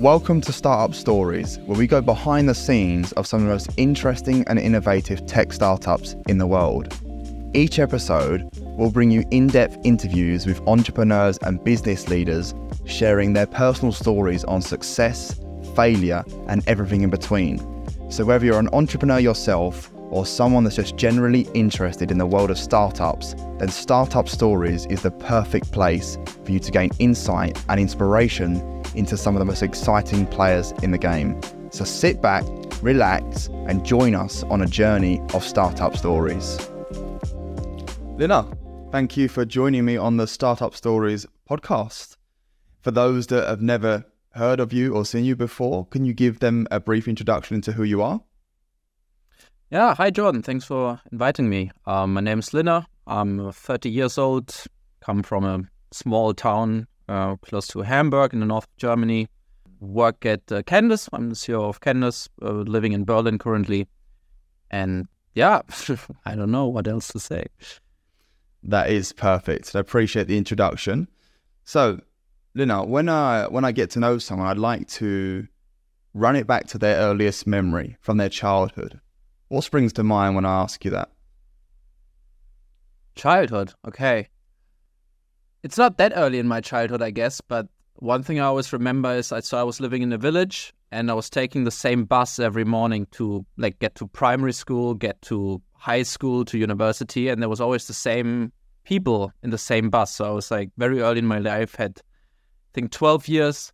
Welcome to Startup Stories, where we go behind the scenes of some of the most interesting and innovative tech startups in the world. Each episode will bring you in depth interviews with entrepreneurs and business leaders sharing their personal stories on success, failure, and everything in between. So, whether you're an entrepreneur yourself or someone that's just generally interested in the world of startups, then Startup Stories is the perfect place for you to gain insight and inspiration into some of the most exciting players in the game. So sit back, relax, and join us on a journey of startup stories. Linnar, thank you for joining me on the Startup Stories podcast. For those that have never heard of you or seen you before, can you give them a brief introduction into who you are? Yeah, hi Jordan. Thanks for inviting me. Um, my name is Linnar. I'm 30 years old. Come from a small town uh, close to Hamburg in the north of Germany. Work at uh, Candis. I'm the CEO of Candis, uh, living in Berlin currently. And yeah, I don't know what else to say. That is perfect. I appreciate the introduction. So, Linnar, when I when I get to know someone, I'd like to run it back to their earliest memory from their childhood. What springs to mind when I ask you that? Childhood, okay it's not that early in my childhood, I guess, but one thing I always remember is I so I was living in a village and I was taking the same bus every morning to like get to primary school, get to high school, to university, and there was always the same people in the same bus. So I was like very early in my life, had I think twelve years.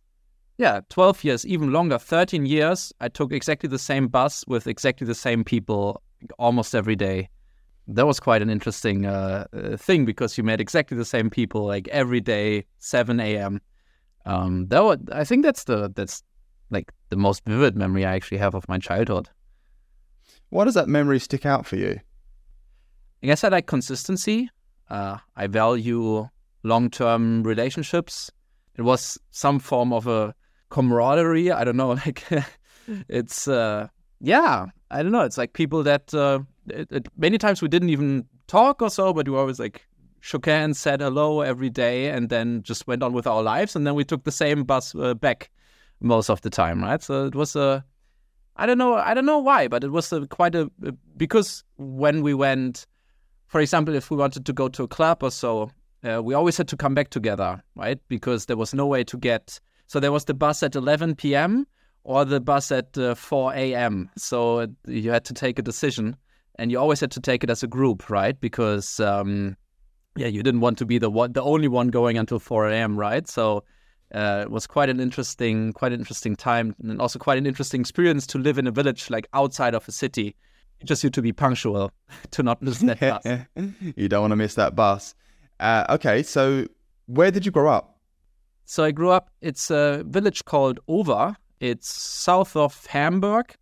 Yeah, twelve years, even longer, thirteen years. I took exactly the same bus with exactly the same people almost every day that was quite an interesting uh, uh, thing because you met exactly the same people like every day, 7 a.m. Um, that was, I think that's the that's like the most vivid memory I actually have of my childhood. Why does that memory stick out for you? I guess I like consistency. Uh, I value long-term relationships. It was some form of a camaraderie. I don't know, like it's uh, yeah, I don't know. It's like people that uh, it, it, many times we didn't even talk or so, but we always like shook hands, said hello every day, and then just went on with our lives. And then we took the same bus uh, back most of the time, right? So it was a, I don't know, I don't know why, but it was a, quite a because when we went, for example, if we wanted to go to a club or so, uh, we always had to come back together, right? Because there was no way to get. So there was the bus at 11 p.m. or the bus at uh, 4 a.m. So you had to take a decision and you always had to take it as a group, right? Because um, yeah, you didn't want to be the one, the only one going until 4 a.m., right? So uh, it was quite an interesting, quite an interesting time, and also quite an interesting experience to live in a village like outside of a city. You Just you to be punctual, to not miss that bus. you don't want to miss that bus. Uh, okay, so where did you grow up? So I grew up. It's a village called Over. It's south of Hamburg.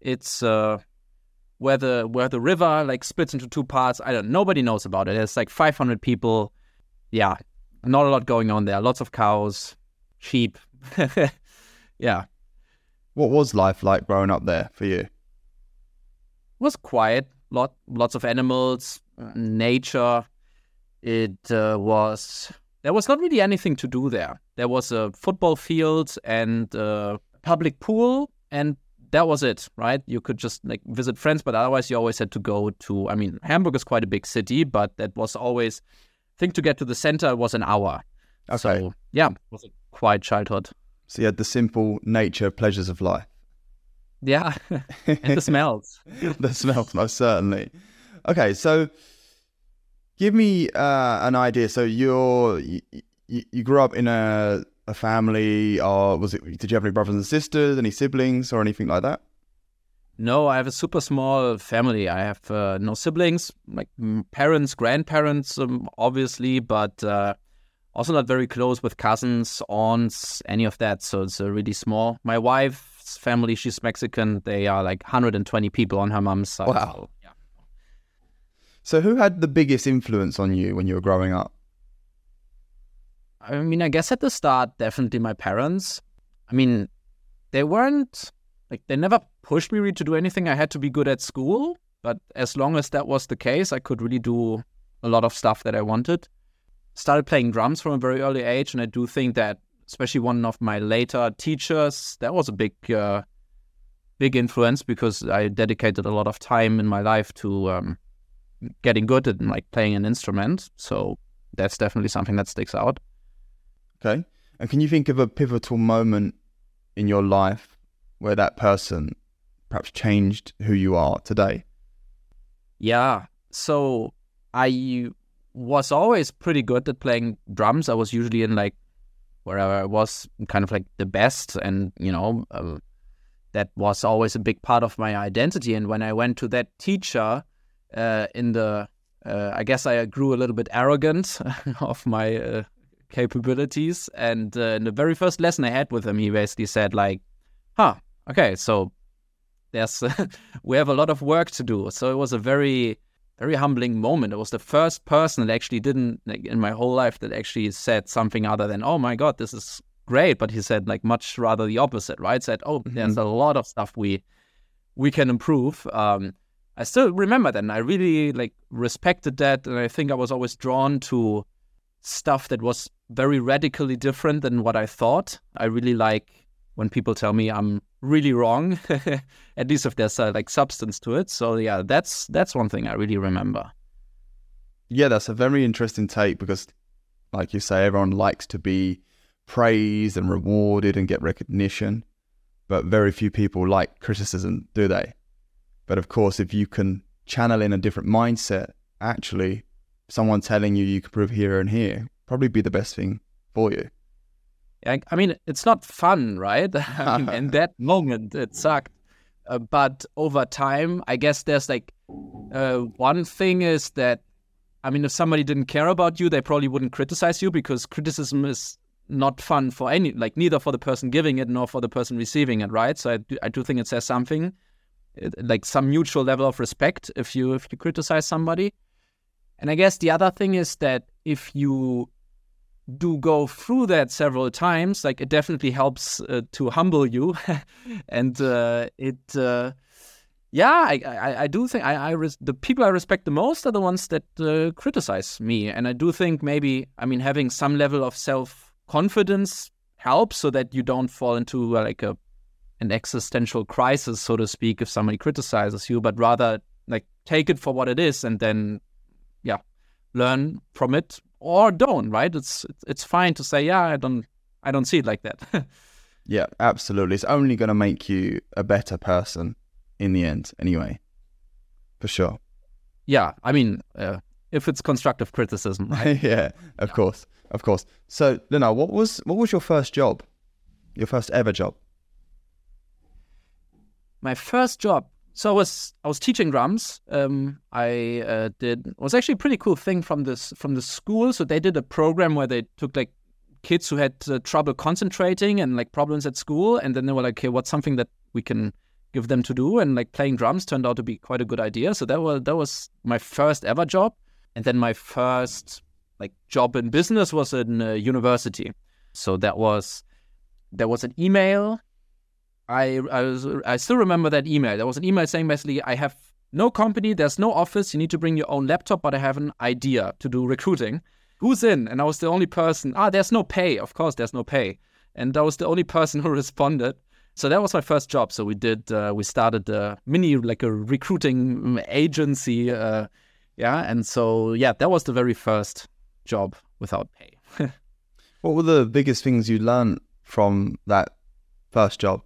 It's uh, where the where the river like splits into two parts. I don't. Nobody knows about it. There's like 500 people. Yeah, not a lot going on there. Lots of cows, sheep. yeah. What was life like growing up there for you? It was quiet. Lot lots of animals, nature. It uh, was there was not really anything to do there. There was a football field and a public pool, and that was it, right? You could just like visit friends, but otherwise you always had to go to. I mean, Hamburg is quite a big city, but that was always. I think to get to the center was an hour. Okay. So yeah, it was a quiet childhood. So you had the simple nature pleasures of life. Yeah, and the smells. the smells, most certainly. Okay, so give me uh, an idea. So you're you, you grew up in a a family, or was it? Did you have any brothers and sisters, any siblings, or anything like that? No, I have a super small family. I have uh, no siblings, like parents, grandparents, um, obviously, but uh, also not very close with cousins, aunts, any of that. So it's uh, really small. My wife's family, she's Mexican. They are like 120 people on her mom's side. Wow. So, yeah. So who had the biggest influence on you when you were growing up? I mean, I guess at the start, definitely my parents. I mean, they weren't like they never pushed me really to do anything. I had to be good at school, but as long as that was the case, I could really do a lot of stuff that I wanted. Started playing drums from a very early age, and I do think that especially one of my later teachers. That was a big, uh, big influence because I dedicated a lot of time in my life to um, getting good at like playing an instrument. So that's definitely something that sticks out. Okay. And can you think of a pivotal moment in your life where that person perhaps changed who you are today? Yeah. So I was always pretty good at playing drums. I was usually in like wherever I was kind of like the best, and you know, uh, that was always a big part of my identity. And when I went to that teacher uh, in the, uh, I guess I grew a little bit arrogant of my uh, capabilities. And uh, in the very first lesson I had with him, he basically said like, "Huh, okay, so there's we have a lot of work to do." So it was a very very humbling moment. It was the first person that actually didn't like, in my whole life that actually said something other than "Oh my God, this is great," but he said like much rather the opposite, right? Said, "Oh, mm-hmm. there's a lot of stuff we we can improve." Um, I still remember that, and I really like respected that, and I think I was always drawn to stuff that was very radically different than what I thought. I really like when people tell me I'm really wrong, at least if there's uh, like substance to it. So yeah, that's that's one thing I really remember. Yeah, that's a very interesting take because, like you say, everyone likes to be praised and rewarded and get recognition, but very few people like criticism, do they? But of course, if you can channel in a different mindset, actually, someone telling you you can prove here and here probably be the best thing for you. I mean, it's not fun, right? I mean, in that moment, it sucked. Uh, but over time, I guess there's like uh, one thing is that, I mean, if somebody didn't care about you, they probably wouldn't criticize you because criticism is not fun for any, like neither for the person giving it nor for the person receiving it, right? So I do, I do think it says something, like some mutual level of respect if you if you criticize somebody. And I guess the other thing is that if you do go through that several times, like it definitely helps uh, to humble you, and uh, it, uh, yeah, I, I, I, do think I, I res- the people I respect the most are the ones that uh, criticize me, and I do think maybe I mean having some level of self confidence helps so that you don't fall into uh, like a an existential crisis, so to speak, if somebody criticizes you, but rather like take it for what it is, and then yeah, learn from it or don't, right? It's it's fine to say, yeah, I don't I don't see it like that. yeah, absolutely. It's only going to make you a better person in the end, anyway. For sure. Yeah, I mean, uh, if it's constructive criticism, right? yeah, of yeah. course, of course. So, Linnar, what was what was your first job? Your first ever job? My first job so I was I was teaching drums. Um, I uh, did it was actually a pretty cool thing from this from the school. So they did a program where they took like kids who had uh, trouble concentrating and like problems at school, and then they were like, okay, what's something that we can give them to do? And like playing drums turned out to be quite a good idea. So that was that was my first ever job, and then my first like job in business was in uh, university. So that was there was an email I I, was, I still remember that email. There was an email saying basically, I have no company, there's no office, you need to bring your own laptop, but I have an idea to do recruiting. Who's in? And I was the only person. Ah, there's no pay. Of course, there's no pay. And I was the only person who responded. So that was my first job. So we did, uh, we started a mini, like a recruiting agency. Uh, yeah. And so, yeah, that was the very first job without pay. what were the biggest things you learned from that first job?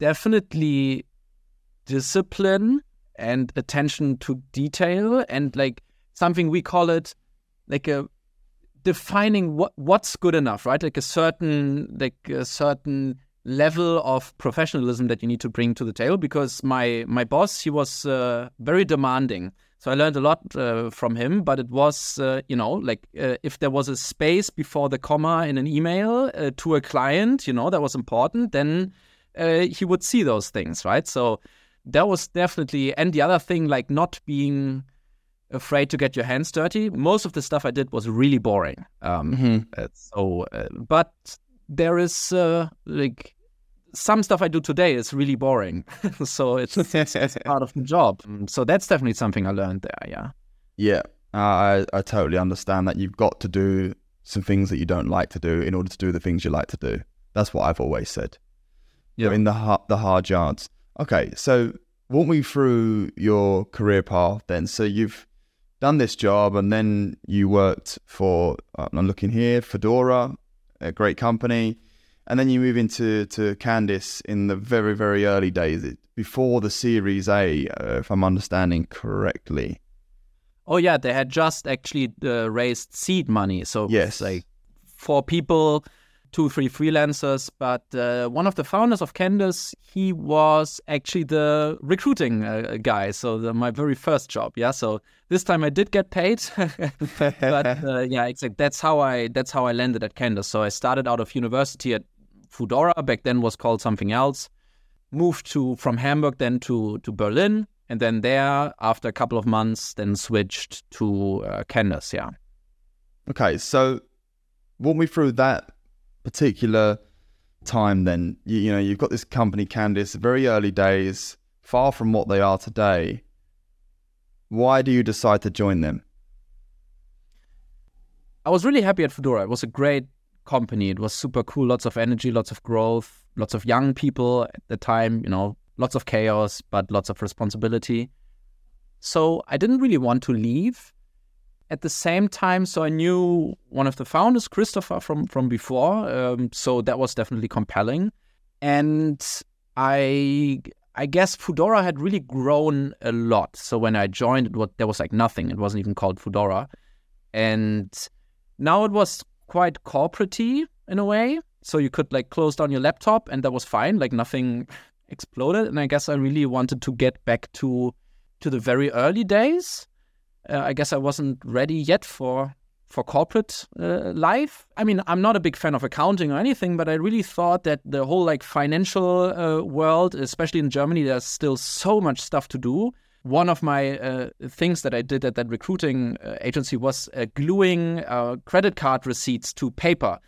Definitely discipline and attention to detail and like something we call it like a defining what what's good enough right? Like a certain like a certain level of professionalism that you need to bring to the table because my my boss he was uh, very demanding. So i learned a lot uh, from him but it was uh, you know like uh, if there was a space before the comma in an email uh, to a client you know that was important then uh, he would see those things, right? So that was definitely, and the other thing, like not being afraid to get your hands dirty. Most of the stuff I did was really boring. Um, mm-hmm. So, uh, but there is uh, like some stuff I do today is really boring. so it's, it's part of the job. So that's definitely something I learned there. Yeah. Yeah. Uh, I, I totally understand that you've got to do some things that you don't like to do in order to do the things you like to do. That's what I've always said. Yeah. In the hard, the hard yards. Okay, so walk me through your career path then. So you've done this job and then you worked for I'm looking here Foodora, a great company, and then you move into to Candis in the very very early days before the Series A, uh, if I'm understanding correctly. Oh yeah, they had just actually uh, raised seed money, so Yes. like four people, two three freelancers. But uh, one of the founders of Candis, he was actually the recruiting uh, guy. So the, my very first job, yeah. So this time I did get paid, but uh, yeah, exactly. That's how I that's how I landed at Candis. So I started out of university at Foodora. Back then was called something else. Moved to from Hamburg then to to Berlin, and then there after a couple of months, then switched to uh, Candis. Yeah. Okay, so walk me through that particular time then. You, you know, you've got this company, Candis, very early days, far from what they are today. Why do you decide to join them? I was really happy at Foodora. It was a great company. It was super cool. Lots of energy, lots of growth, lots of young people at the time. You know, lots of chaos, but lots of responsibility. So I didn't really want to leave. At the same time, so I knew one of the founders, Christopher, from from before. Um, so that was definitely compelling, and I I guess Foodora had really grown a lot. So when I joined, it was, there was like nothing. It wasn't even called Foodora, and now it was quite corporatey in a way. So you could like close down your laptop and that was fine. Like nothing exploded. And I guess I really wanted to get back to to the very early days. Uh, I guess I wasn't ready yet for for corporate uh, life. I mean, I'm not a big fan of accounting or anything, but I really thought that the whole like financial uh, world, especially in Germany, there's still so much stuff to do. One of my uh, things that I did at that recruiting uh, agency was uh, gluing uh, credit card receipts to paper.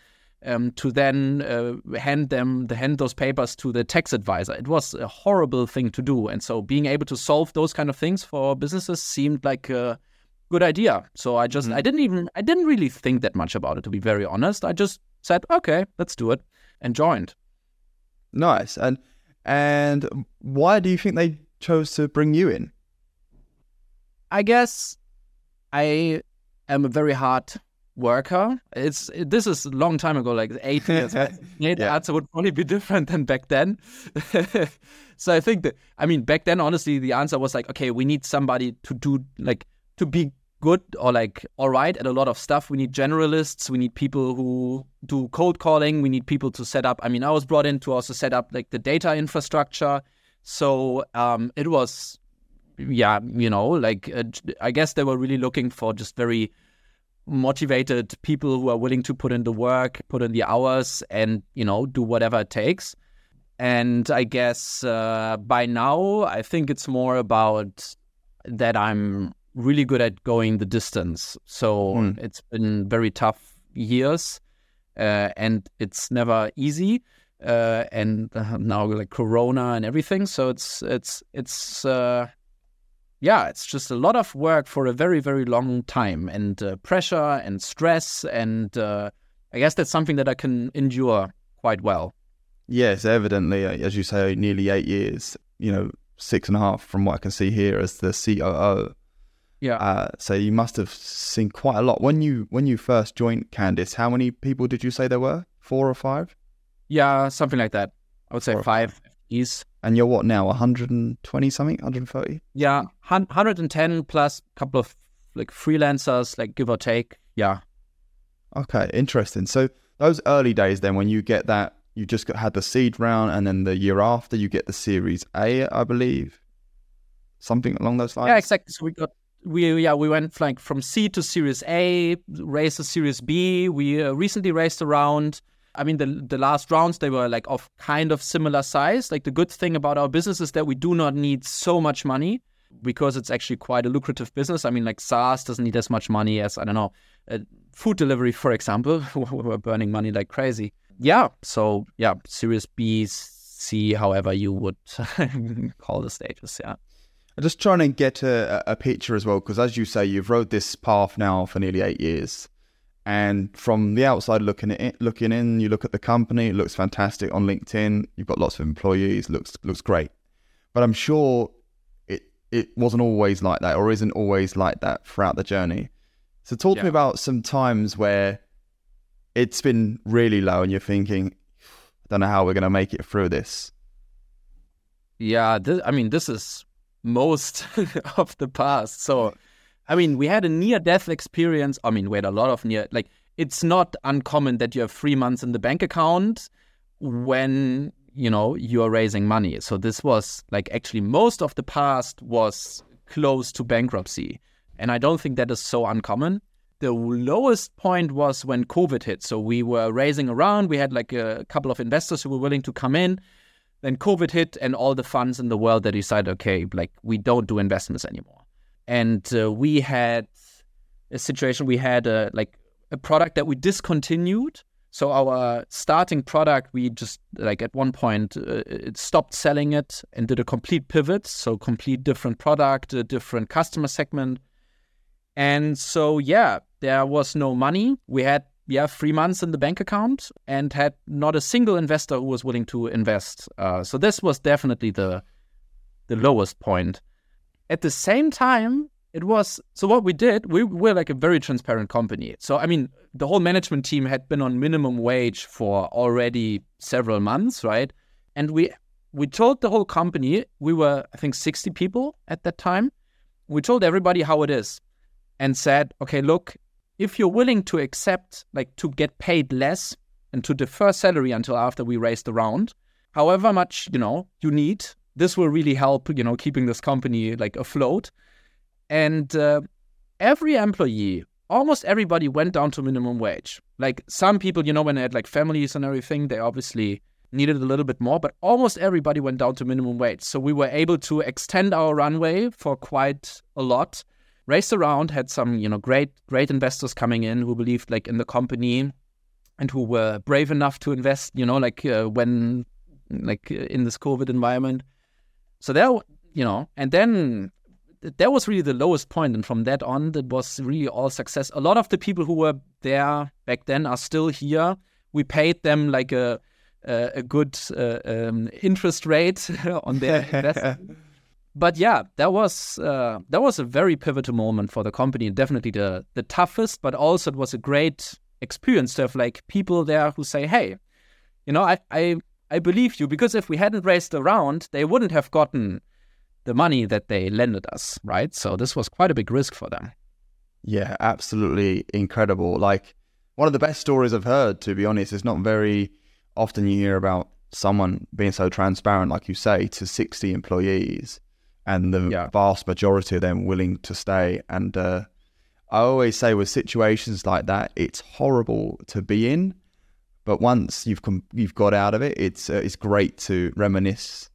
Um, to then hand them the hand those papers to the tax advisor. It was a horrible thing to do, and so being able to solve those kind of things for businesses seemed like good idea. So I just I mm-hmm. didn't even I didn't really think that much about it to be very honest. I just said okay, let's do it, and joined. Nice. And and why do you think they chose to bring you in? I guess I am a very hard worker. It's it, this is a long time ago, like eight years. Eight Yeah. answer would probably be different than back then. so I think that I mean back then, honestly, the answer was like, okay, we need somebody to do like to be good or like all right at a lot of stuff. We need generalists. We need people who do cold calling. We need people to set up. I mean, I was brought in to also set up like the data infrastructure. So um, it was yeah, you know, like uh, I guess they were really looking for just very motivated people who are willing to put in the work, put in the hours, and you know, do whatever it takes. And I guess uh, by now, I think it's more about that I'm really good at going the distance. So Hmm. it's been very tough years, uh, and it's never easy. Uh, and uh, now like Corona and everything, so it's it's it's uh, yeah, it's just a lot of work for a very, very long time and uh, pressure and stress. And uh, I guess that's something that I can endure quite well. Yes, evidently, as you say, nearly eight years. You know, six and a half from what I can see here as the COO. Yeah. Uh, so you must have seen quite a lot when you when you first joined Candis. How many people did you say there were? Four or five? yeah, something like that. I would say Four five FTEs. And you're what now? 120 something? 130? Yeah, 110 plus a couple of like freelancers, like give or take. Yeah. Okay, interesting. So those early days, then when you get that, you just got, had the seed round, and then the year after you get the Series A, I believe, something along those lines. Yeah, exactly. So we got we yeah we went like from C to Series A, raised to Series B. We uh, recently raised around. I mean, the the last rounds they were like of kind of similar size. Like the good thing about our business is that we do not need so much money because it's actually quite a lucrative business. I mean, like SaaS doesn't need as much money as I don't know, uh, food delivery, for example. We're burning money like crazy. Yeah. So yeah, Series B, C, however you would call the stages. Yeah. I'm just trying to get a, a picture as well, because as you say, you've rode this path now for nearly eight years, And from the outside looking at it, looking in, you look at the company, it looks fantastic on LinkedIn. You've got lots of employees, looks looks great. But I'm sure it it wasn't always like that or isn't always like that throughout the journey. So talk to me about some times where it's been really low and you're thinking, I don't know how we're gonna make it through this. Yeah, this, I mean, this is most of the past. So, I mean, we had a near death experience. I mean, we had a lot of near, like, it's not uncommon that you have three months in the bank account when, you know, you are raising money. So, this was like actually most of the past was close to bankruptcy. And I don't think that is so uncommon. The lowest point was when COVID hit. So, we were raising around, we had like a couple of investors who were willing to come in then COVID hit, and all the funds in the world that decided, okay, like we don't do investments anymore. And uh, we had a situation. We had a like a product that we discontinued. So our starting product, we just like at one point uh, it stopped selling it and did a complete pivot. So complete different product, a different customer segment. And so yeah, there was no money. We had yeah three months in the bank account and had not a single investor who was willing to invest. Uh, so this was definitely the the lowest point. At the same time, it was so what we did. We were like a very transparent company. So I mean, the whole management team had been on minimum wage for already several months, right? And we we told the whole company we were I think sixty people at that time. We told everybody how it is and said, okay, look, if you're willing to accept, like to get paid less and to defer salary until after we raise the round, however much, you know, you need, this will really help, you know, keeping this company like afloat. And uh, every employee, almost everybody went down to minimum wage. Like some people, you know, when they had like families and everything, they obviously needed a little bit more, but almost everybody went down to minimum wage. So we were able to extend our runway for quite a lot raced around, had some, you know, great, great investors coming in who believed like in the company and who were brave enough to invest, you know, like uh, when, like uh, in this COVID environment. So there, you know, and then that was really the lowest point, and from that on, that was really all success. A lot of the people who were there back then are still here. We paid them like a a, a good uh, um, interest rate on their investment but yeah, that was uh, that was a very pivotal moment for the company. And definitely the the toughest, but also it was a great experience to have like people there who say, "Hey, you know, I I I believe you," because if we hadn't raised the round, they wouldn't have gotten the money that they lended us, right? So this was quite a big risk for them. Yeah, absolutely incredible. Like one of the best stories I've heard, to be honest. It's not very often you hear about someone being so transparent, like you say, to 60 employees and the Yeah. vast majority of them willing to stay. And uh, I always say with situations like that, it's horrible to be in, but once you've com- you've got out of it, it's uh, it's great to reminisce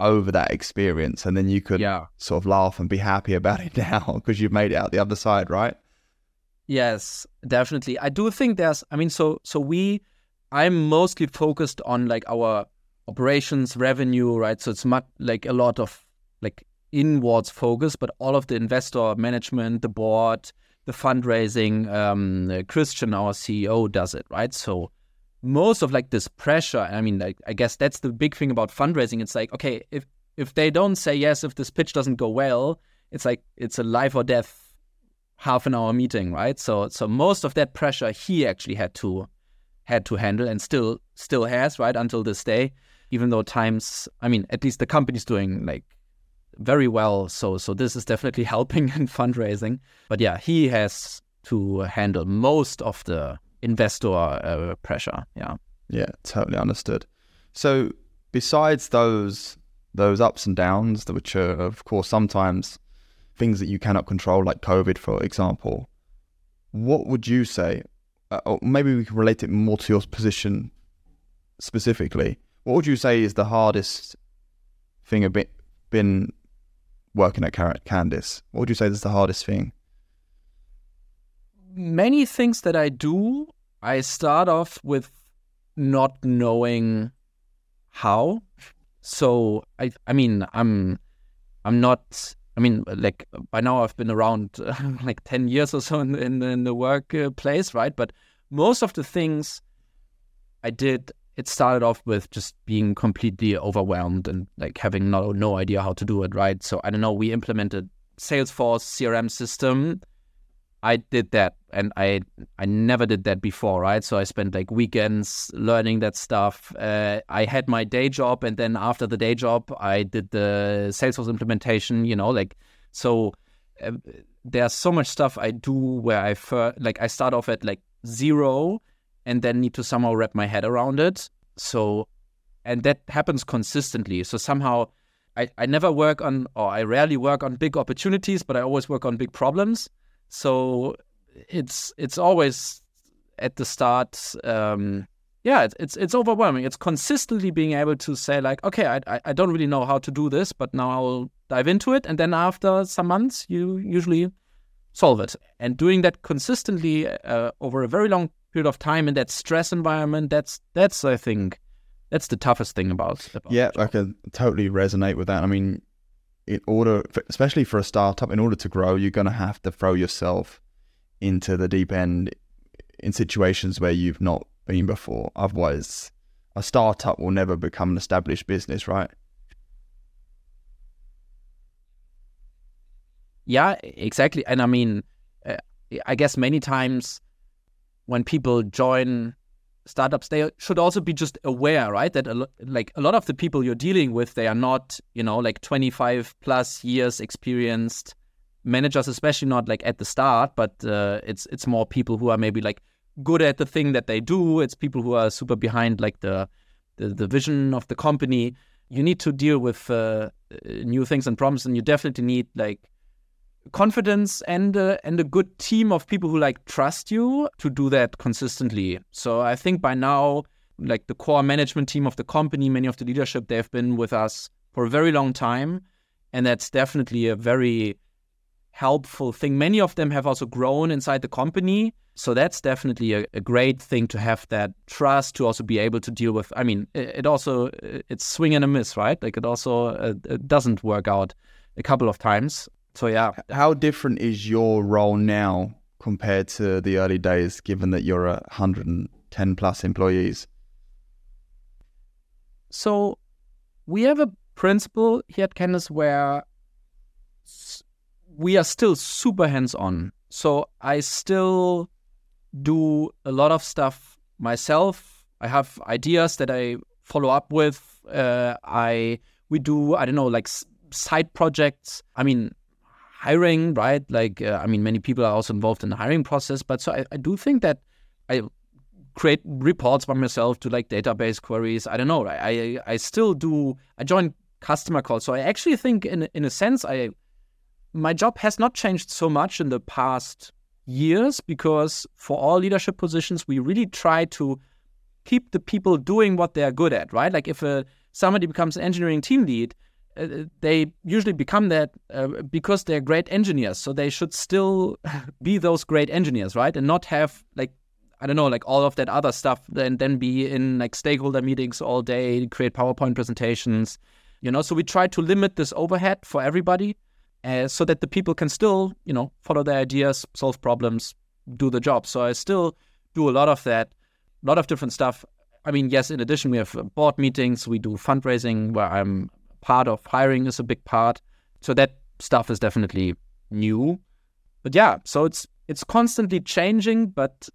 over that experience, and then you could Yeah. sort of laugh and be happy about it now because you've made it out the other side, right? Yes, definitely. I do think there's I mean so so we I'm mostly focused on like our operations revenue, right? So it's much like a lot of like inwards focus, but all of the investor management, the board, the fundraising, um, Christian, our CEO, does it, right? So most of like this pressure. I mean, like I guess that's the big thing about fundraising. It's like okay, if if they don't say yes, if this pitch doesn't go well, it's like it's a life or death half an hour meeting, right? So so most of that pressure he actually had to had to handle and still still has, right, until this day. Even though times, I mean, at least the company's doing like very well. So so this is definitely helping in fundraising. But yeah, he has to handle most of the investor uh, pressure. Yeah. Yeah, totally understood. So besides those those ups and downs, which are of course sometimes things that you cannot control, like COVID, for example, what would you say? Uh, or maybe we can relate it more to your position specifically. What would you say is the hardest thing a bit been working at Car- Candis? What would you say is the hardest thing? many things that I do, I start off with not knowing how. So I I mean I'm I'm not I mean, like by now I've been around uh, like 10 years or so in, in, in the workplace, right? But most of the things I did, it started off with just being completely overwhelmed and like having no, no idea how to do it, right? So I don't know, we implemented Salesforce CRM system I did that and I I never did that before, right? So I spent like weekends learning that stuff. Uh, I had my day job and then after the day job, I did the Salesforce implementation, you know, like so uh, there's so much stuff I do where I fir- like I start off at like zero and then need to somehow wrap my head around it. So and that happens consistently. So somehow I, I never work on or I rarely work on big opportunities, but I always work on big problems. So it's it's always at the start. Um, yeah, it's, it's it's overwhelming. It's consistently being able to say like, okay, I I don't really know how to do this, but now I'll dive into it, and then after some months, you usually solve it. And doing that consistently uh, over a very long period of time in that stress environment, that's that's I think that's the toughest thing about. about yeah, I can totally resonate with that. I mean, in order, especially for a startup, in order to grow, you're going to have to throw yourself into the deep end in situations where you've not been before. Otherwise, a startup will never become an established business, right? Yeah, exactly. And I mean, uh, I guess many times when people join startups they should also be just aware right that a lo- like a lot of the people you're dealing with they are not you know like 25 plus years experienced managers especially not like at the start but uh, it's it's more people who are maybe like good at the thing that they do. It's people who are super behind like the the, the vision of the company. You need to deal with uh, new things and problems and you definitely need like confidence and uh, and a good team of people who like trust you to do that consistently. So I think by now, like the core management team of the company, many of the leadership, they've been with us for a very long time, and that's definitely a very helpful thing. Many of them have also grown inside the company. So that's definitely a, a, great thing to have that trust to also be able to deal with. I mean, it, it also it's swing and a miss, right? Like it also uh, it doesn't work out a couple of times. So yeah. How different is your role now compared to the early days, given that you're a 110 plus employees? So we have a principle here at Candis where we are still super hands on. So I still do a lot of stuff myself. I have ideas that I follow up with. Uh, I we do I don't know like side projects. I mean, hiring, right? Like, uh, I mean, many people are also involved in the hiring process, but so I, I do think that I create reports by myself to like database queries. I don't know. I, I, I still do. I join customer calls, so I actually think, in in a sense, I my job has not changed so much in the past years because for all leadership positions, we really try to keep the people doing what they are good at, right? Like if a somebody becomes an engineering team lead, uh, they usually become that uh, because they're great engineers. So they should still be those great engineers, right? And not have like I don't know, like all of that other stuff, and then be in like stakeholder meetings all day, create PowerPoint presentations, you know. So we try to limit this overhead for everybody, uh, so that the people can still, you know, follow their ideas, solve problems, do the job. So I still do a lot of that, a lot of different stuff. I mean, yes, in addition, we have board meetings, we do fundraising where I'm part of hiring is a big part. So that stuff is definitely new. But yeah, so it's it's constantly changing, but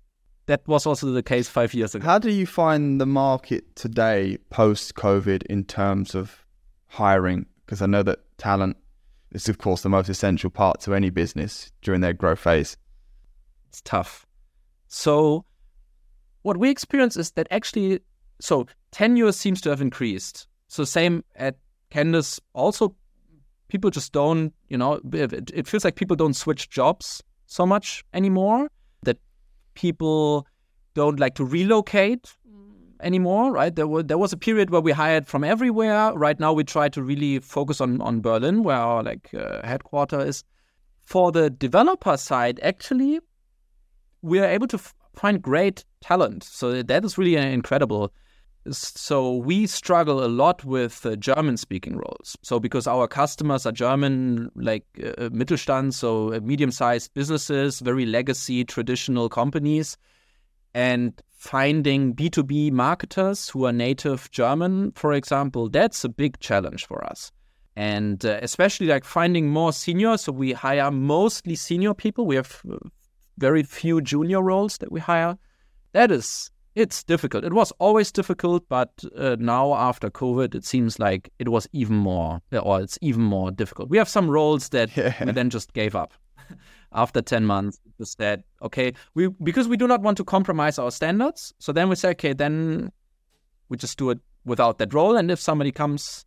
that was also the case five years ago. How do you find the market today post COVID in terms of hiring? Because I know that talent is, of course, the most essential part to any business during their growth phase. It's tough. So, what we experience is that actually, so tenure seems to have increased. So, same at Candis also people just don't, you know, it, it feels like people don't switch jobs so much anymore. That people don't like to relocate anymore, right? There was there was a period where we hired from everywhere. Right now, we try to really focus on on Berlin, where our like uh, headquarters is. For the developer side, actually, we are able to f- find great talent. So that is really incredible. So we struggle a lot with uh, German speaking roles. So because our customers are German, like uh, Mittelstand, so uh, medium sized businesses, very legacy traditional companies, and finding B2B marketers who are native German, for example, that's a big challenge for us. And uh, especially like finding more senior. So we hire mostly senior people. We have uh, very few junior roles that we hire. That is it's difficult. It was always difficult, but uh, now after COVID, it seems like it was even more, or it's even more difficult. We have some roles that yeah. we then just gave up after 10 months. We said, okay, we because we do not want to compromise our standards. So then we say, okay, then we just do it without that role. And if somebody comes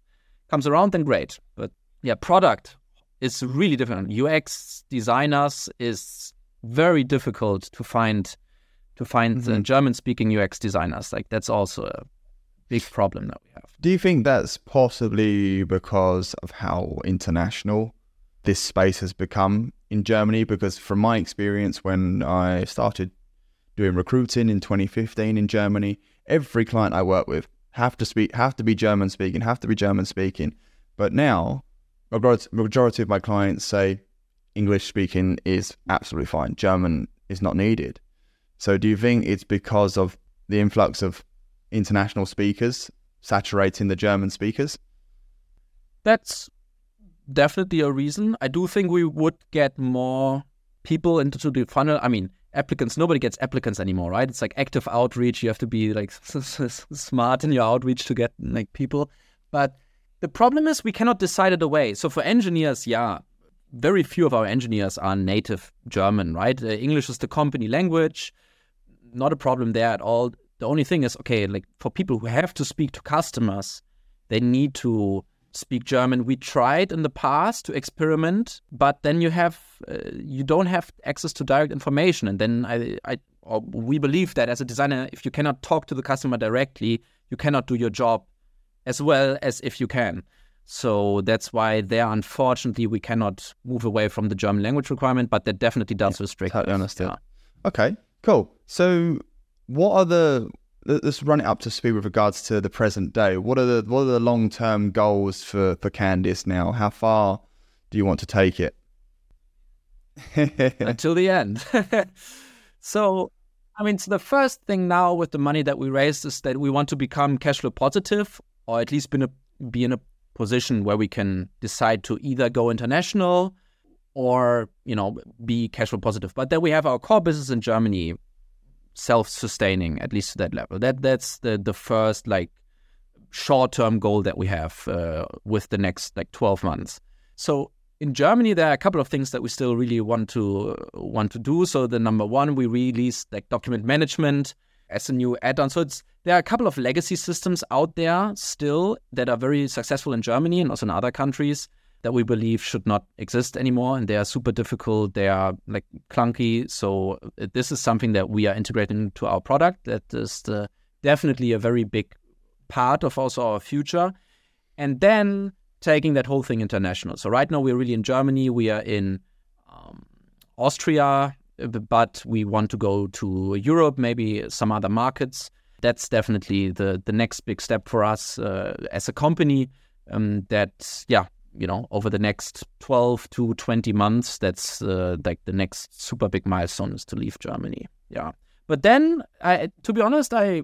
comes around, then great. But yeah, product is really different. UX designers is very difficult to find to find mm-hmm. German speaking UX designers. Like that's also a big problem that we have. Do you think that's possibly because of how international this space has become in Germany? Because from my experience, when I started doing recruiting in 2015 in Germany, every client I work with have to speak, have to be German speaking, have to be German speaking. But now, majority of my clients say English speaking is absolutely fine. German is not needed. So, do you think it's because of the influx of international speakers saturating the German speakers? That's definitely a reason. I do think we would get more people into the funnel. I mean, applicants, nobody gets applicants anymore, right? It's like active outreach. You have to be like smart in your outreach to get like people. But the problem is we cannot decide it away. So for engineers, yeah, very few of our engineers are native German, right? Uh, English is the company language not a problem there at all. The only thing is, okay, like for people who have to speak to customers, they need to speak German. We tried in the past to experiment, but then you have uh, you don't have access to direct information, and then I, I we believe that as a designer, if you cannot talk to the customer directly, you cannot do your job as well as if you can. So that's why there, unfortunately, we cannot move away from the German language requirement, but that definitely does restrict. Totally understood. Yeah. Okay, Cool. So, what are the let's run it up to speed with regards to the present day. What are the what are the long term goals for for Candis now? How far do you want to take it? Until the end. so, I mean, so the first thing now with the money that we raised is that we want to become cash flow positive, or at least be in a, be in a position where we can decide to either go international or you know be cash flow positive. But then we have our core business in Germany self-sustaining at least to that level. That that's the the first like short-term goal that we have uh, with the next like 12 months. So in Germany, there are a couple of things that we still really want to want to do. So the number one, we released like document management as a new add-on. So it's there are a couple of legacy systems out there still that are very successful in Germany and also in other countries that we believe should not exist anymore and they are super difficult they are like clunky. So uh, this is something that we are integrating into our product. That is the, definitely a very big part of also our future. And then taking that whole thing international. So right now we're really in germany we are in um, austria uh, but we want to go to europe maybe some other markets. That's definitely the the next big step for us uh, as a company um, that yeah you know over the next 12 to 20 months that's uh, like the next super big milestone is to leave germany. Yeah. But then i to be honest i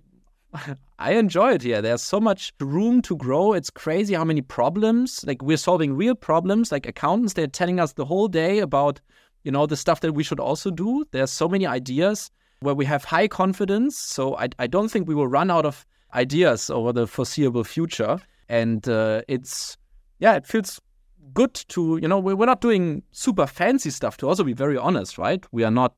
i enjoy it here. There's so much room to grow. It's crazy how many problems like we're solving real problems. Like accountants they're telling us the whole day about you know the stuff that we should also do. There's so many ideas where we have high confidence. So i, I don't think we will run out of ideas over the foreseeable future. And uh, it's yeah, it feels good to, you know, we're not doing super fancy stuff to also be very honest, right? We are not,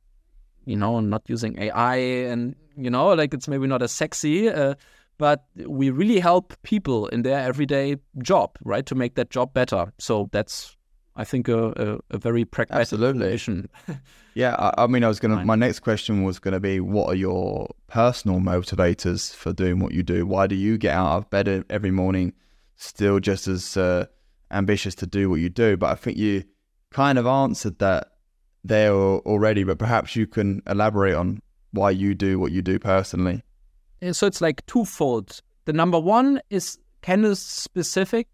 you know, not using AI and, you know, like it's maybe not as sexy, uh, but we really help people in their everyday job, right? To make that job better. So that's, I think, a, a, a very pragmatic Absolutely. yeah, I, I, mean, I was going to, my next question was going to be what are your personal motivators for doing what you do? Why do you get out of bed every morning still just as, uh, ambitious to do what you do. But I think you kind of answered that there already, but perhaps you can elaborate on why you do what you do personally. So it's like twofold. the number one is Candis specific,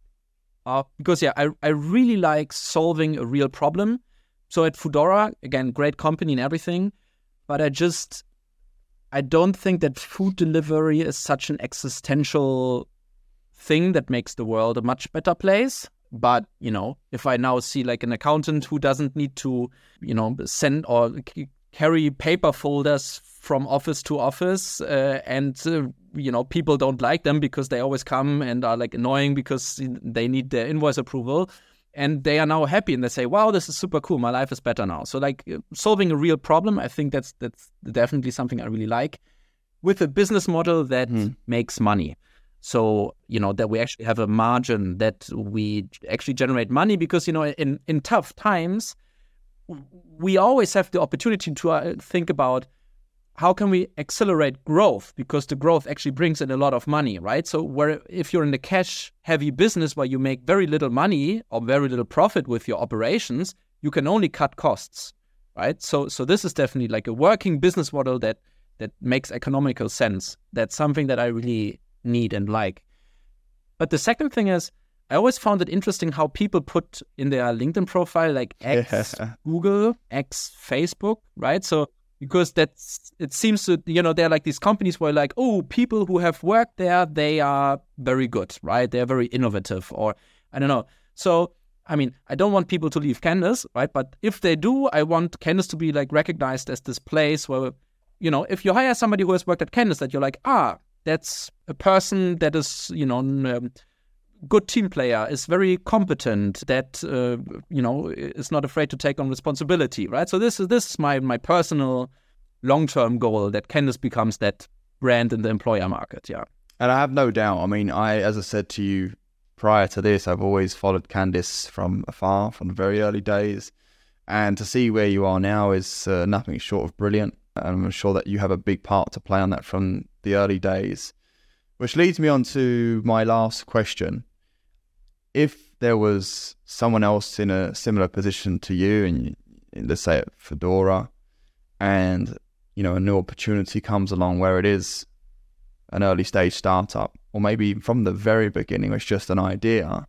uh, because yeah, I I really like solving a real problem. So at Foodora, again, great company and everything, but I just I don't think that food delivery is such an existential thing that makes the world a much better place. But, you know, if I now see like an accountant who doesn't need to, you know, send or c- carry paper folders from office to office uh, and, uh, you know, people don't like them because they always come and are like annoying because they need their invoice approval and they are now happy and they say wow this is super cool my life is better now so like uh, solving a real problem i think that's that's definitely something i really like with a business model that mm. makes money so you know that we actually have a margin that we actually generate money because you know in in tough times we always have the opportunity to uh, think about how can we accelerate growth because the growth actually brings in a lot of money right? So where if you're in a cash heavy business where you make very little money or very little profit with your operations you can only cut costs right? So so this is definitely like a working business model that that makes economical sense. That's something that i really need and like. But the second thing is I always found it interesting how people put in their LinkedIn profile like X Google, X Facebook, right? So because that's it seems that you know they're like these companies where like oh people who have worked there they are very good right? They're very innovative or i don't know. So i mean i don't want people to leave Candis, right? But if they do i want Candis to be like recognized as this place where you know if you hire somebody who has worked at Candis, that you're like ah that's a person that is you know um, good team player is very competent that uh, you know is not afraid to take on responsibility right? So this is this is my my personal long-term goal that Candis becomes that brand in the employer market yeah. And i have no doubt i mean i as i said to you prior to this i've always followed Candis from afar from the very early days. And to see where you are now is uh, nothing short of brilliant. And i'm sure that you have a big part to play on that from the early days which leads me on to my last question if there was someone else in a similar position to you, and let's say at Foodora, and you know a new opportunity comes along where it is an early stage startup, or maybe from the very beginning it's just an idea.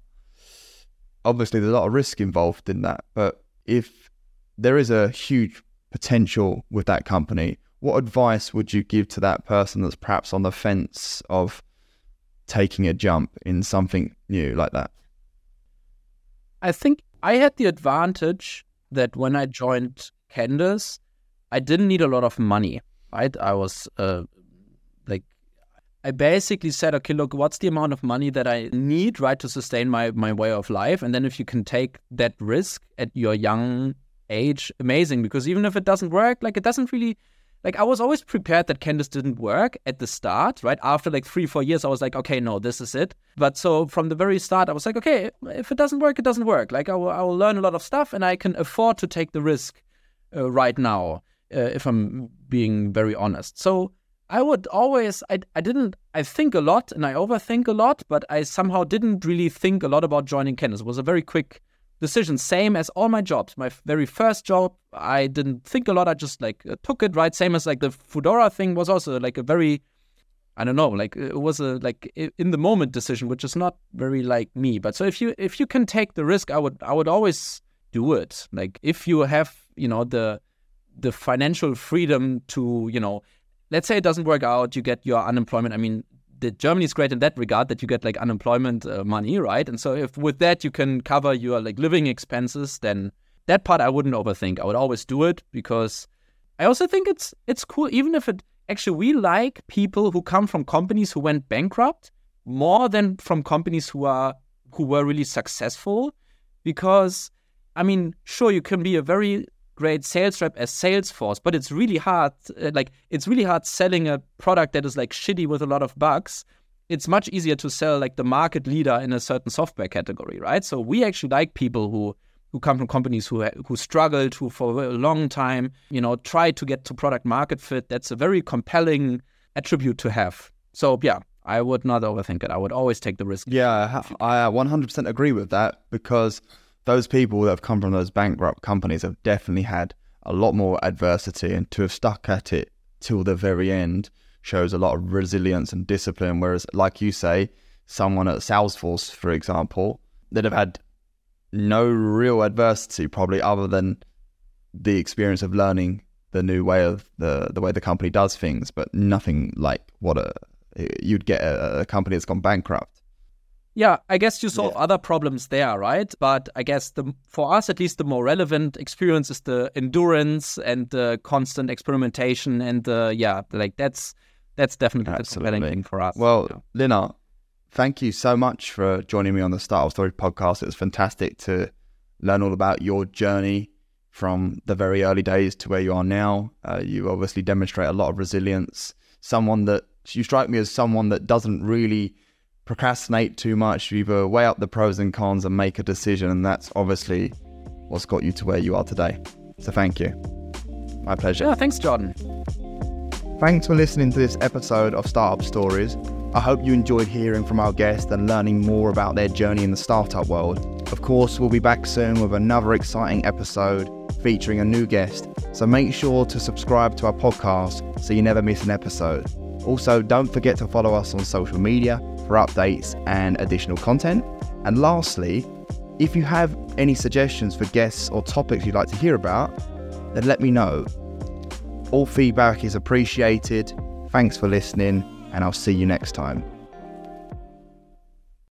Obviously, there's a lot of risk involved in that, but if there is a huge potential with that company, what advice would you give to that person that's perhaps on the fence of taking a jump in something new like that? I think I had the advantage that when I joined Candis, I didn't need a lot of money, right? I was uh, like, I basically said, okay, look, what's the amount of money that I need, right, to sustain my my way of life? And then if you can take that risk at your young age, amazing. Because even if it doesn't work, like it doesn't really like I was always prepared that Candis didn't work at the start, right? After like three, four years, I was like, okay, no, this is it. But so from the very start, I was like, okay, if it doesn't work, it doesn't work. Like I will, I will learn a lot of stuff and I can afford to take the risk uh, right now, uh, if I'm being very honest. So I would always, I, I didn't, I think a lot and I overthink a lot, but I somehow didn't really think a lot about joining Candis. It was a very quick decision, same as all my jobs. My very first job, I didn't think a lot. I just like uh, took it, right? Same as like the Foodora thing was also like a very, I don't know, like it was a like in the moment decision, which is not very like me. But so if you if you can take the risk, I would I would always do it. Like if you have you know the the financial freedom to you know let's say it doesn't work out you get your unemployment i mean the Germany is great in that regard that you get like unemployment uh, money, right? And so if with that you can cover your like living expenses, then that part I wouldn't overthink. I would always do it because I also think it's it's cool even if it actually we like people who come from companies who went bankrupt more than from companies who are who were really successful because I mean, sure you can be a very great sales rep as Salesforce, but it's really hard. Uh, like it's really hard selling a product that is like shitty with a lot of bugs. It's much easier to sell like the market leader in a certain software category, right? So we actually like people who who come from companies who who struggled, who for a long time, you know, tried to get to product market fit. That's a very compelling attribute to have. So yeah, I would not overthink it. I would always take the risk. Yeah, I 100% agree with that because those people that have come from those bankrupt companies have definitely had a lot more adversity and to have stuck at it till the very end shows a lot of resilience and discipline. Whereas, like you say, someone at Salesforce, for example, that have had no real adversity, probably other than the experience of learning the new way of the the way the company does things, but nothing like what a you'd get a, a company that's gone bankrupt. Yeah, I guess you solve yeah. other problems there, right? But I guess the for us at least the more relevant experience is the endurance and the constant experimentation and the yeah, like that's that's definitely Absolutely. the compelling thing for us. Well, yeah. Linnar, thank you so much for joining me on the Start Startup Story podcast. It was fantastic to learn all about your journey from the very early days to where you are now. Uh, you obviously demonstrate a lot of resilience. Someone that you strike me as someone that doesn't really procrastinate too much. You either weigh up the pros and cons and make a decision, and that's obviously what's got you to where you are today. So thank you. My pleasure. Yeah, thanks, Jordan. Thanks for listening to this episode of Startup Stories. I hope you enjoyed hearing from our guests and learning more about their journey in the startup world. Of course, we'll be back soon with another exciting episode featuring a new guest, so make sure to subscribe to our podcast so you never miss an episode. Also, don't forget to follow us on social media for updates and additional content. And lastly, if you have any suggestions for guests or topics you'd like to hear about, then let me know. All feedback is appreciated. Thanks for listening, and I'll see you next time.